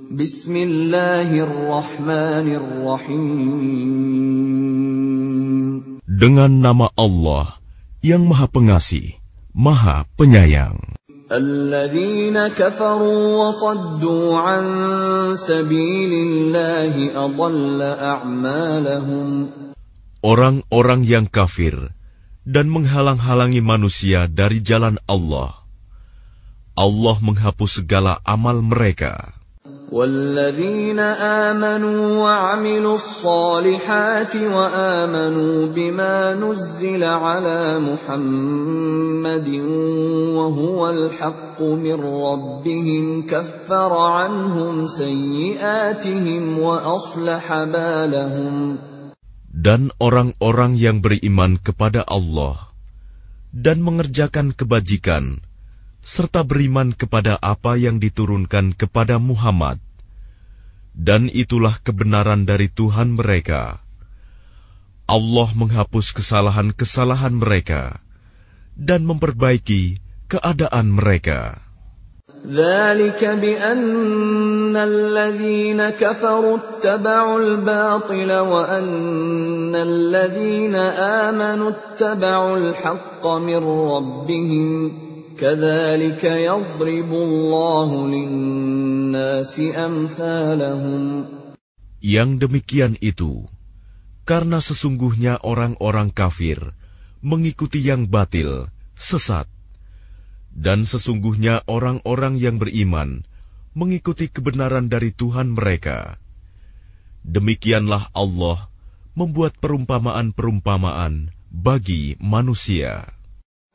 Bismillahirrahmanirrahim. Dengan nama Allah yang Maha Pengasih, Maha Penyayang. الذين كفروا وصدوا عن سبيل الله أضل أعمالهم Orang-orang yang kafir dan menghalang-halangi manusia dari jalan Allah. Allah menghapus segala amal mereka. والذين آمنوا وعملوا الصالحات وآمنوا بما نزل على محمد وهو الحق من ربهم كفر عنهم سيئاتهم وأصلح بالهم. Dan orang-orang yang beriman kepada Allah dan mengerjakan kebajikan, serta beriman kepada apa yang diturunkan kepada Muhammad, dan itulah kebenaran dari Tuhan mereka. Allah menghapus kesalahan-kesalahan mereka dan memperbaiki keadaan mereka. ذلك بأن الذين كفروا اتبعوا الباطل وأن الذين آمنوا اتبعوا الحق من ربهم كذلك يضرب الله للناس أمثالهم Yang demikian itu, karena sesungguhnya orang-orang kafir mengikuti yang batil, sesat. Dan sesungguhnya orang-orang yang beriman mengikuti kebenaran dari Tuhan mereka. Demikianlah Allah membuat perumpamaan-perumpamaan bagi manusia.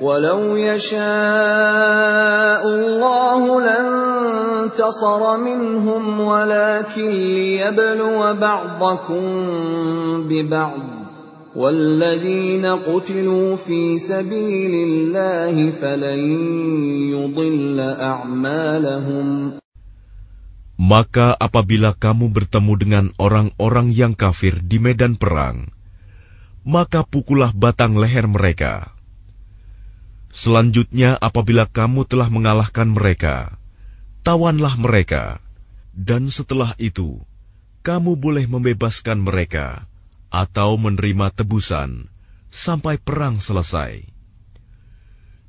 ولو يشاء الله لانتصر منهم ولكن ليبلو بعضكم ببعض والذين قتلوا في سبيل الله فلن يضل اعمالهم Maka apabila kamu bertemu dengan orang-orang yang kafir di medan perang, maka pukullah batang leher mereka. Selanjutnya, apabila kamu telah mengalahkan mereka, tawanlah mereka, dan setelah itu kamu boleh membebaskan mereka atau menerima tebusan sampai perang selesai.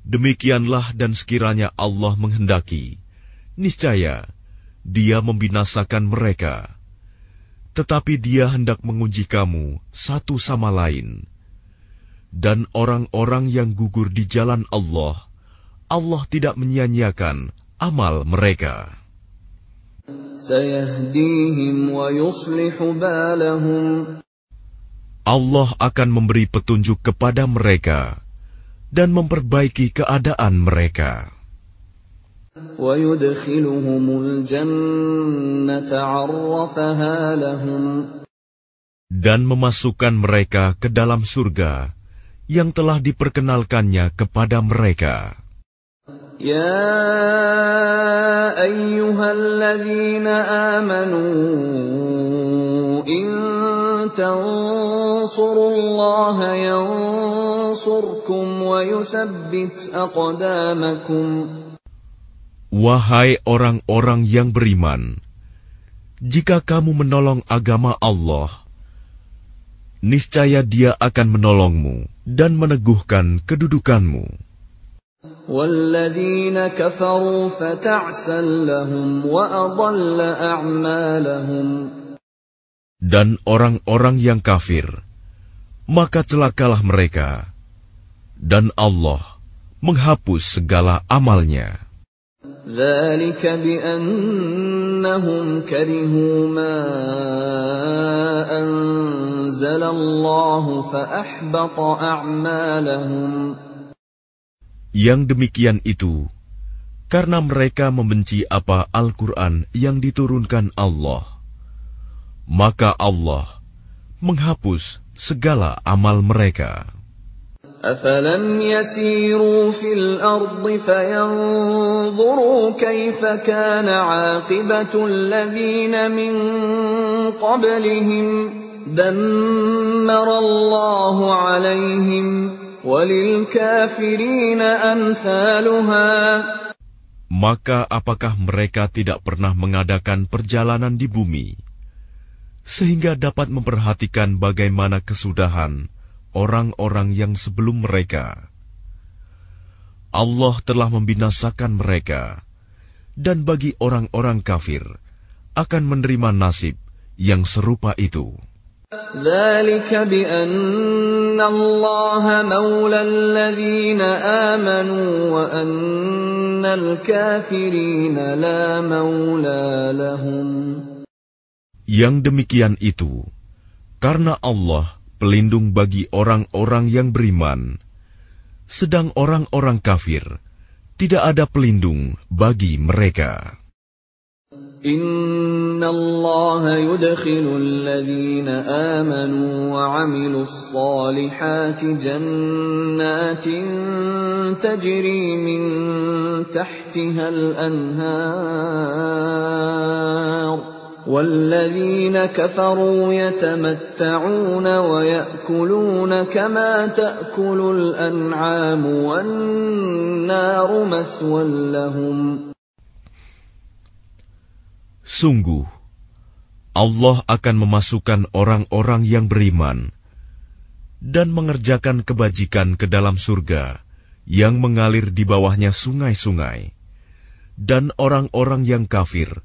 Demikianlah, dan sekiranya Allah menghendaki, niscaya Dia membinasakan mereka, tetapi Dia hendak menguji kamu satu sama lain dan orang-orang yang gugur di jalan Allah, Allah tidak menyia-nyiakan amal mereka. Allah akan memberi petunjuk kepada mereka dan memperbaiki keadaan mereka. Dan memasukkan mereka ke dalam surga yang telah diperkenalkannya kepada mereka. Ya ayyuhalladzina amanu in tansurullaha yansurkum wa yusabbit aqdamakum Wahai orang-orang yang beriman, jika kamu menolong agama Allah, niscaya Dia akan menolongmu dan meneguhkan kedudukanmu. Dan orang-orang yang kafir, maka celakalah mereka, dan Allah menghapus segala amalnya. ذلك بأنهم Yang demikian itu karena mereka membenci apa Al-Quran yang diturunkan Allah. Maka Allah menghapus segala amal mereka. أفلم يسيروا في الأرض فينظروا كيف كان عاقبة الذين من قبلهم دمر الله عليهم وللكافرين أمثالها Maka apakah mereka tidak pernah mengadakan perjalanan di bumi, sehingga dapat memperhatikan bagaimana kesudahan orang-orang yang sebelum mereka. Allah telah membinasakan mereka, dan bagi orang-orang kafir akan menerima nasib yang serupa itu. ذلك بأن الله مولى الذين آمنوا وأن الكافرين لا مولى لهم Yang demikian itu, karena Allah pelindung bagi orang-orang yang beriman, sedang orang-orang kafir tidak ada pelindung bagi mereka. إن الله يدخل الذين آمنوا وعملوا الصالحات جنات تجري من تحتها الأنهار والذين كفروا يتمتعون ويأكلون كما تأكل الأنعام والنار مثوى لهم Sungguh, Allah akan memasukkan orang-orang yang beriman dan mengerjakan kebajikan ke dalam surga yang mengalir di bawahnya sungai-sungai, dan orang-orang yang kafir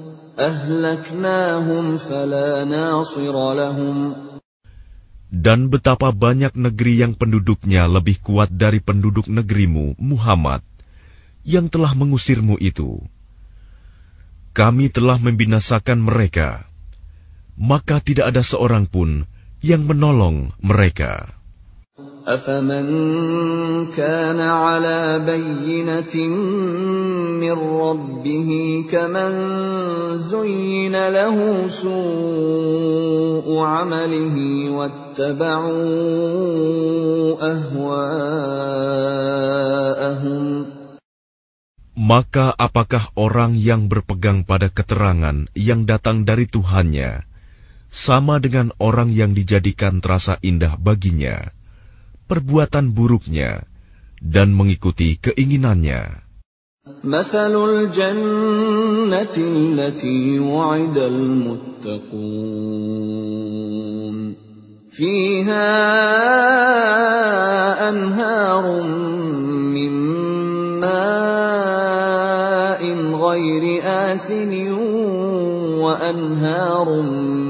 Dan betapa banyak negeri yang penduduknya lebih kuat dari penduduk negerimu, Muhammad, yang telah mengusirmu itu. Kami telah membinasakan mereka, maka tidak ada seorang pun yang menolong mereka. أفمن كان على بينة من ربه كمن زين له سوء عمله واتبعوا أهواءهم Maka apakah orang yang berpegang pada keterangan yang datang dari Tuhannya sama dengan orang yang dijadikan terasa indah baginya perbuatan buruknya dan mengikuti keinginannya. مثل الجنة التي وعد المتقون فيها أنهار من ماء غير آسن وأنهار من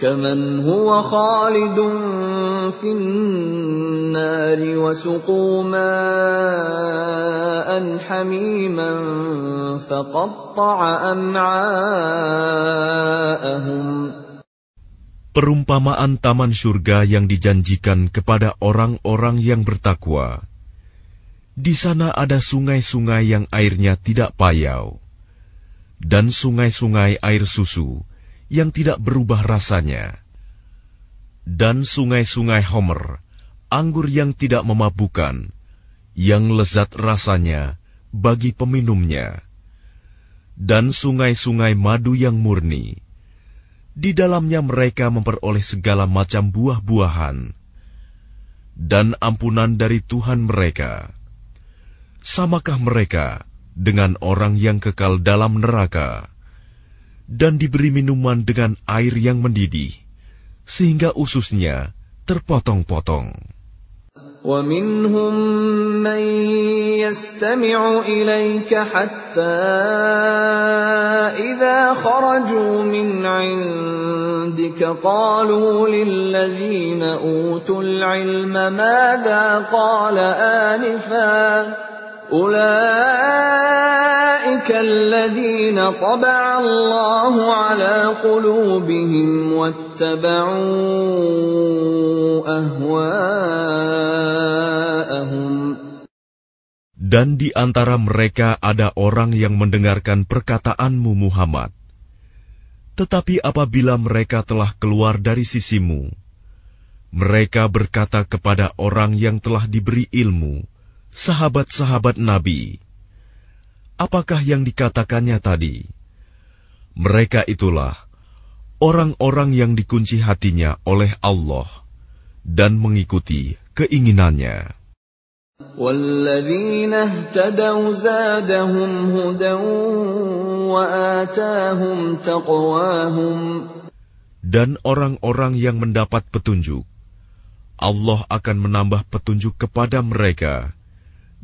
كمن هو خالد في النار وسقوا ماء حميما فقطع أمعاءهم Perumpamaan taman surga yang dijanjikan kepada orang-orang yang bertakwa. Di sana ada sungai-sungai yang airnya tidak payau, dan sungai-sungai air susu yang tidak berubah rasanya, dan sungai-sungai homer, anggur yang tidak memabukkan, yang lezat rasanya bagi peminumnya, dan sungai-sungai madu yang murni, Di dalamnya mereka memperoleh segala macam buah-buahan dan ampunan dari Tuhan mereka. Samakah mereka dengan orang yang kekal dalam neraka dan diberi minuman dengan air yang mendidih, sehingga ususnya terpotong-potong? ومنهم من يستمع اليك حتى اذا خرجوا من عندك قالوا للذين اوتوا العلم ماذا قال انفا أولئك الذين طبع الله على قلوبهم واتبعوا أهواءهم Dan di antara mereka ada orang yang mendengarkan perkataanmu Muhammad. Tetapi apabila mereka telah keluar dari sisimu, mereka berkata kepada orang yang telah diberi ilmu, sahabat-sahabat Nabi. Apakah yang dikatakannya tadi? Mereka itulah orang-orang yang dikunci hatinya oleh Allah dan mengikuti keinginannya. Dan orang-orang yang mendapat petunjuk, Allah akan menambah petunjuk kepada mereka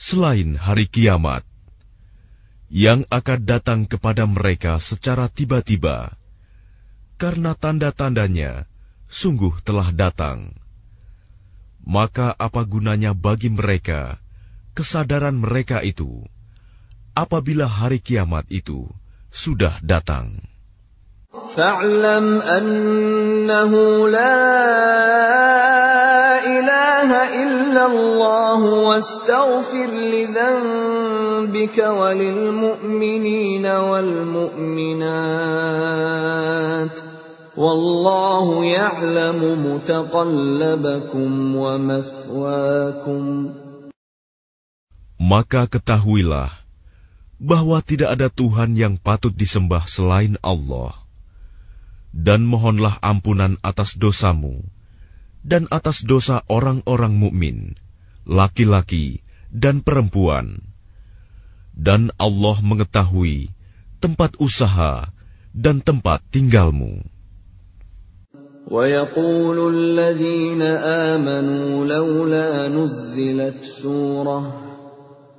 selain hari kiamat yang akan datang kepada mereka secara tiba-tiba, karena tanda-tandanya sungguh telah datang. Maka, apa gunanya bagi mereka kesadaran mereka itu apabila hari kiamat itu sudah datang? فاعلم أنه لا ilaha illallah wastaghfir wa lil mu'minina wal mu'minat. Wallahu ya'lamu mutaqallabakum wa maswaakum. Maka ketahuilah bahwa tidak ada Tuhan yang patut disembah selain Allah. Dan mohonlah ampunan atas dosamu dan atas dosa orang-orang mukmin, laki-laki dan perempuan. Dan Allah mengetahui tempat usaha dan tempat tinggalmu. ويقول الذين آمنوا لولا نزلت سورة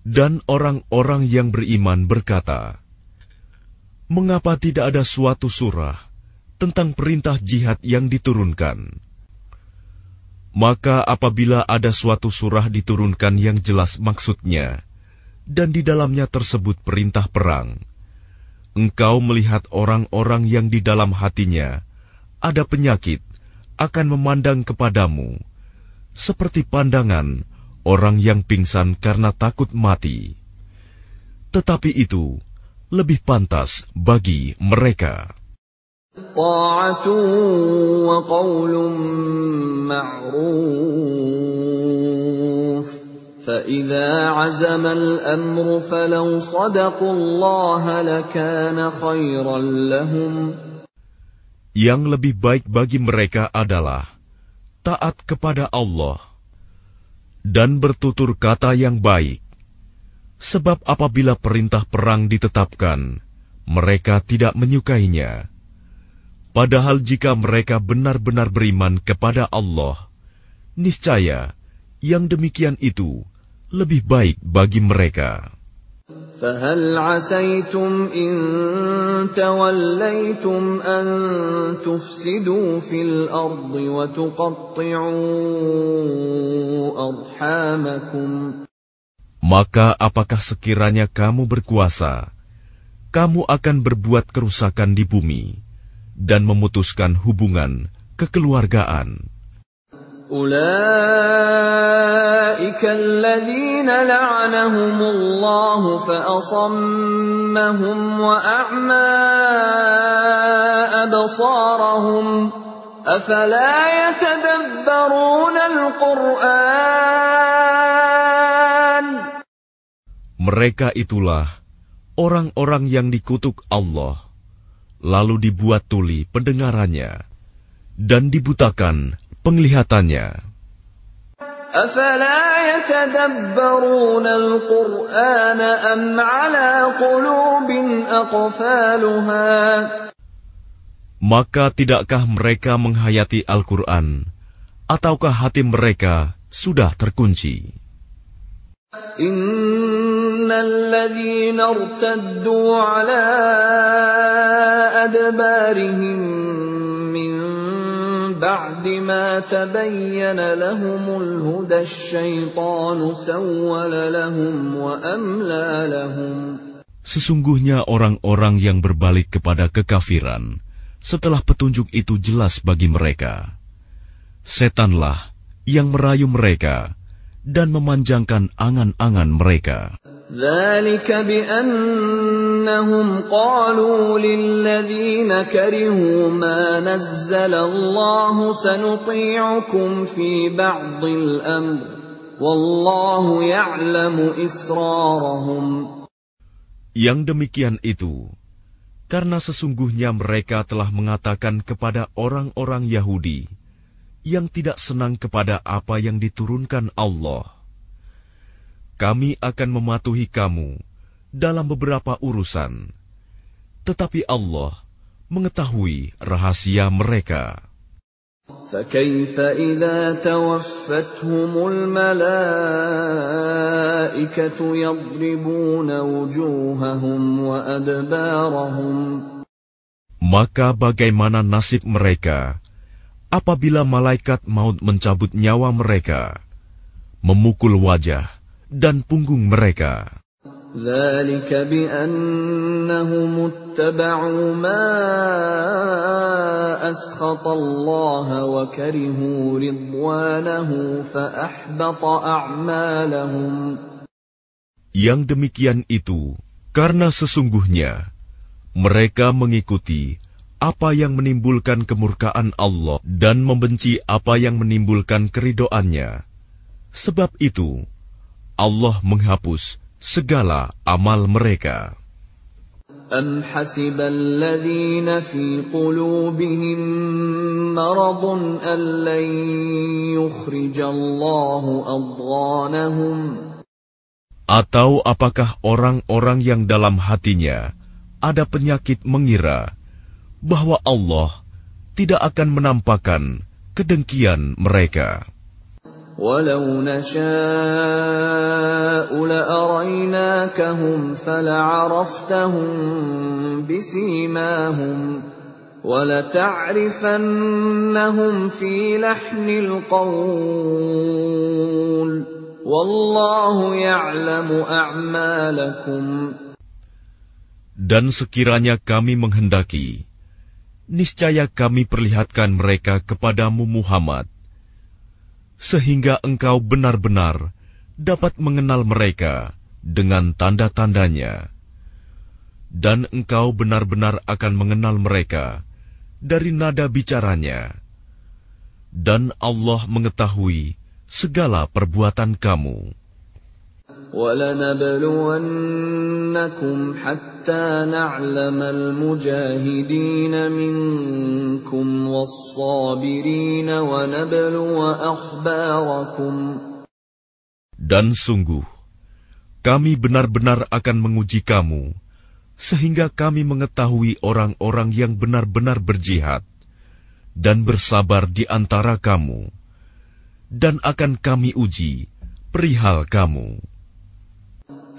Dan orang-orang yang beriman berkata, Mengapa tidak ada suatu surah tentang perintah jihad yang diturunkan? Maka apabila ada suatu surah diturunkan yang jelas maksudnya, dan di dalamnya tersebut perintah perang, engkau melihat orang-orang yang di dalam hatinya ada penyakit akan memandang kepadamu, seperti pandangan orang yang pingsan karena takut mati. Tetapi itu lebih pantas bagi mereka. فإذا عزم الأمر فلو صدقوا الله لكان خيرا لهم Yang lebih baik bagi mereka adalah taat kepada Allah dan bertutur kata yang baik. Sebab apabila perintah perang ditetapkan, mereka tidak menyukainya. Padahal jika mereka benar-benar beriman kepada Allah, niscaya yang demikian itu lebih baik bagi mereka. فهل عسيتم إن توليتم أن تفسدوا في الأرض وتقطعوا أرحامكم Maka apakah sekiranya kamu berkuasa, kamu akan berbuat kerusakan di bumi dan memutuskan hubungan kekeluargaan. أولئك الذين لعنهم الله فأصمهم وأعمى أبصارهم أفلا يتدبرون القرآن Mereka itulah orang-orang yang dikutuk Allah, lalu dibuat tuli pendengarannya, dan dibutakan penglihatannya. أفلا يتدبرون القرآن أم على قلوب أقفالها Maka tidakkah mereka menghayati Al-Quran, ataukah hati mereka sudah terkunci? إن الذين ارتدوا على أدبارهم من بعد ما تبين لهم الهدى الشيطان سول لهم وأملى لهم Sesungguhnya orang-orang yang berbalik kepada kekafiran setelah petunjuk itu jelas bagi mereka. Setanlah yang merayu mereka dan memanjangkan angan-angan mereka. ذلك بأنهم قالوا للذين كرهوا ما نزل الله سنطيعكم في بعض الأمر والله يعلم إسرارهم Yang demikian itu, karena sesungguhnya mereka telah mengatakan kepada orang-orang Yahudi yang tidak senang kepada apa yang diturunkan Allah, "Kami akan mematuhi kamu dalam beberapa urusan, tetapi Allah mengetahui rahasia mereka." فكيف إذا توفتهم الملائكة يضربون وجوههم وأدبارهم Maka bagaimana nasib mereka apabila malaikat maut mencabut nyawa mereka, memukul wajah dan punggung mereka? ذلك بأنهم اتبعوا ما أسخط الله وكرهوا رضوانه فأحبط أعمالهم Yang demikian itu karena sesungguhnya mereka mengikuti apa yang menimbulkan kemurkaan Allah dan membenci apa yang menimbulkan keridoannya. Sebab itu, Allah menghapus segala amal mereka. أم حسب الذين في قلوبهم مرض أن لن يخرج الله أضغانهم Atau apakah orang-orang yang dalam hatinya ada penyakit mengira bahwa Allah tidak akan menampakkan kedengkian mereka? ولو نشاء لأريناكهم فلعرفتهم بسيماهم ولتعرفنهم في لحن القول والله يعلم أعمالكم Dan sekiranya kami menghendaki, niscaya kami perlihatkan mereka kepadamu Muhammad, sehingga engkau benar-benar dapat mengenal mereka dengan tanda-tandanya, dan engkau benar-benar akan mengenal mereka dari nada bicaranya, dan Allah mengetahui segala perbuatan kamu. ولنبلونكم حتى نعلم المجاهدين منكم والصابرين ونبلو أخباركم Dan sungguh, kami benar-benar akan menguji kamu, sehingga kami mengetahui orang-orang yang benar-benar berjihad, dan bersabar di antara kamu, dan akan kami uji perihal kamu.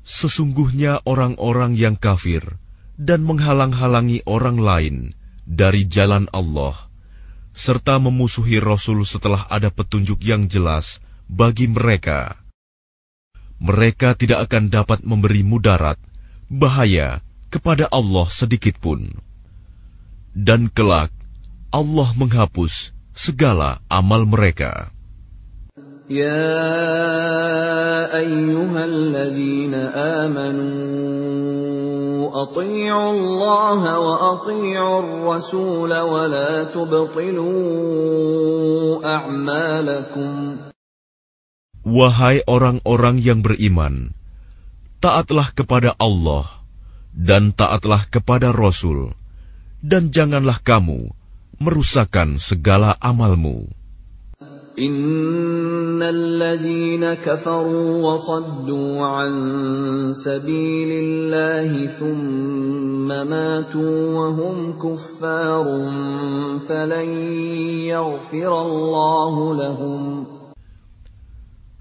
Sesungguhnya orang-orang yang kafir dan menghalang-halangi orang lain dari jalan Allah, serta memusuhi Rasul setelah ada petunjuk yang jelas bagi mereka. Mereka tidak akan dapat memberi mudarat, bahaya kepada Allah sedikitpun. Dan kelak, Allah menghapus segala amal mereka. يا ايها الذين امنوا اطيعوا الله واطيعوا الرسول ولا تبطلوا اعمالكم Wahai orang-orang yang beriman, taatlah kepada Allah dan taatlah kepada Rasul, dan janganlah kamu merusakkan segala amalmu. ان الذين كفروا وصدوا عن سبيل الله ثم ماتوا وهم كفار فلن يغفر الله لهم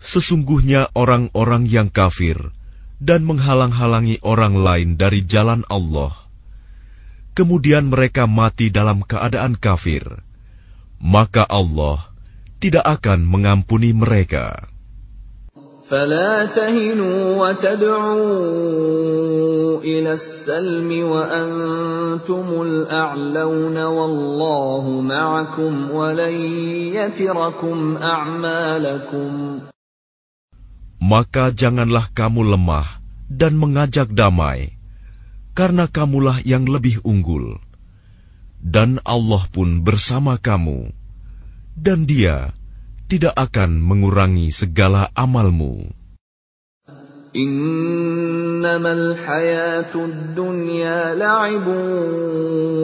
Sesungguhnya orang-orang yang kafir dan menghalang-halangi orang lain dari jalan Allah, kemudian mereka mati dalam keadaan kafir, maka Allah tidak akan mengampuni mereka. فلا تهنوا وتدعوا إلى السلم وأنتم الأعلون والله معكم ولن يتركم أعمالكم Maka janganlah kamu lemah dan mengajak damai, karena kamulah yang lebih unggul. Dan Allah pun bersama kamu dan Dia tidak akan mengurangi segala amalmu. Innamal hayatud dunya la'ibun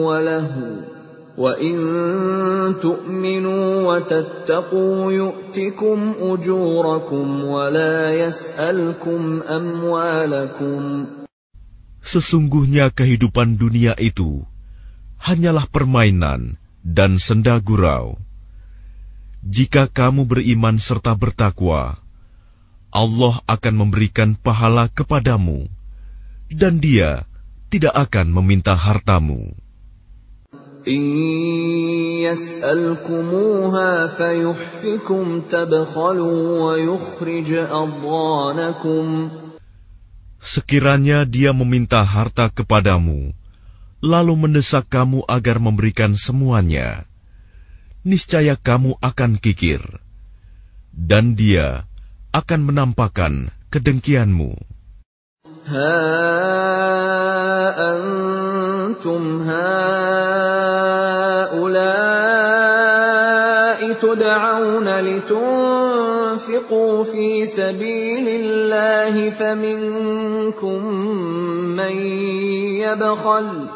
walahu. wa wa tattaqu yu'tikum ujurakum yas'alkum amwalakum Sesungguhnya kehidupan dunia itu hanyalah permainan dan senda gurau. Jika kamu beriman serta bertakwa, Allah akan memberikan pahala kepadamu, dan Dia tidak akan meminta hartamu. Sekiranya dia meminta harta kepadamu, lalu mendesak kamu agar memberikan semuanya, niscaya kamu akan kikir, dan dia akan menampakkan kedengkianmu. Ha antum haulai tud'auna litunfiqu fi sabilillahi faminkum man yabkhal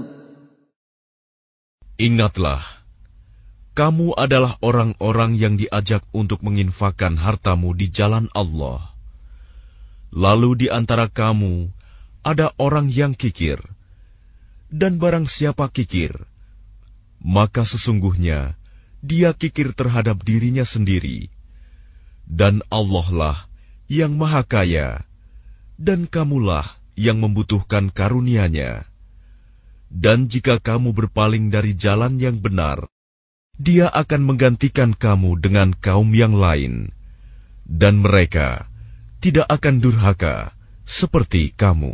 Ingatlah, kamu adalah orang-orang yang diajak untuk menginfakkan hartamu di jalan Allah. Lalu di antara kamu ada orang yang kikir, dan barang siapa kikir, maka sesungguhnya dia kikir terhadap dirinya sendiri, dan Allah lah yang Maha Kaya, dan kamulah yang membutuhkan karunia-Nya. Dan jika kamu berpaling dari jalan yang benar, Dia akan menggantikan kamu dengan kaum yang lain, dan mereka tidak akan durhaka seperti kamu.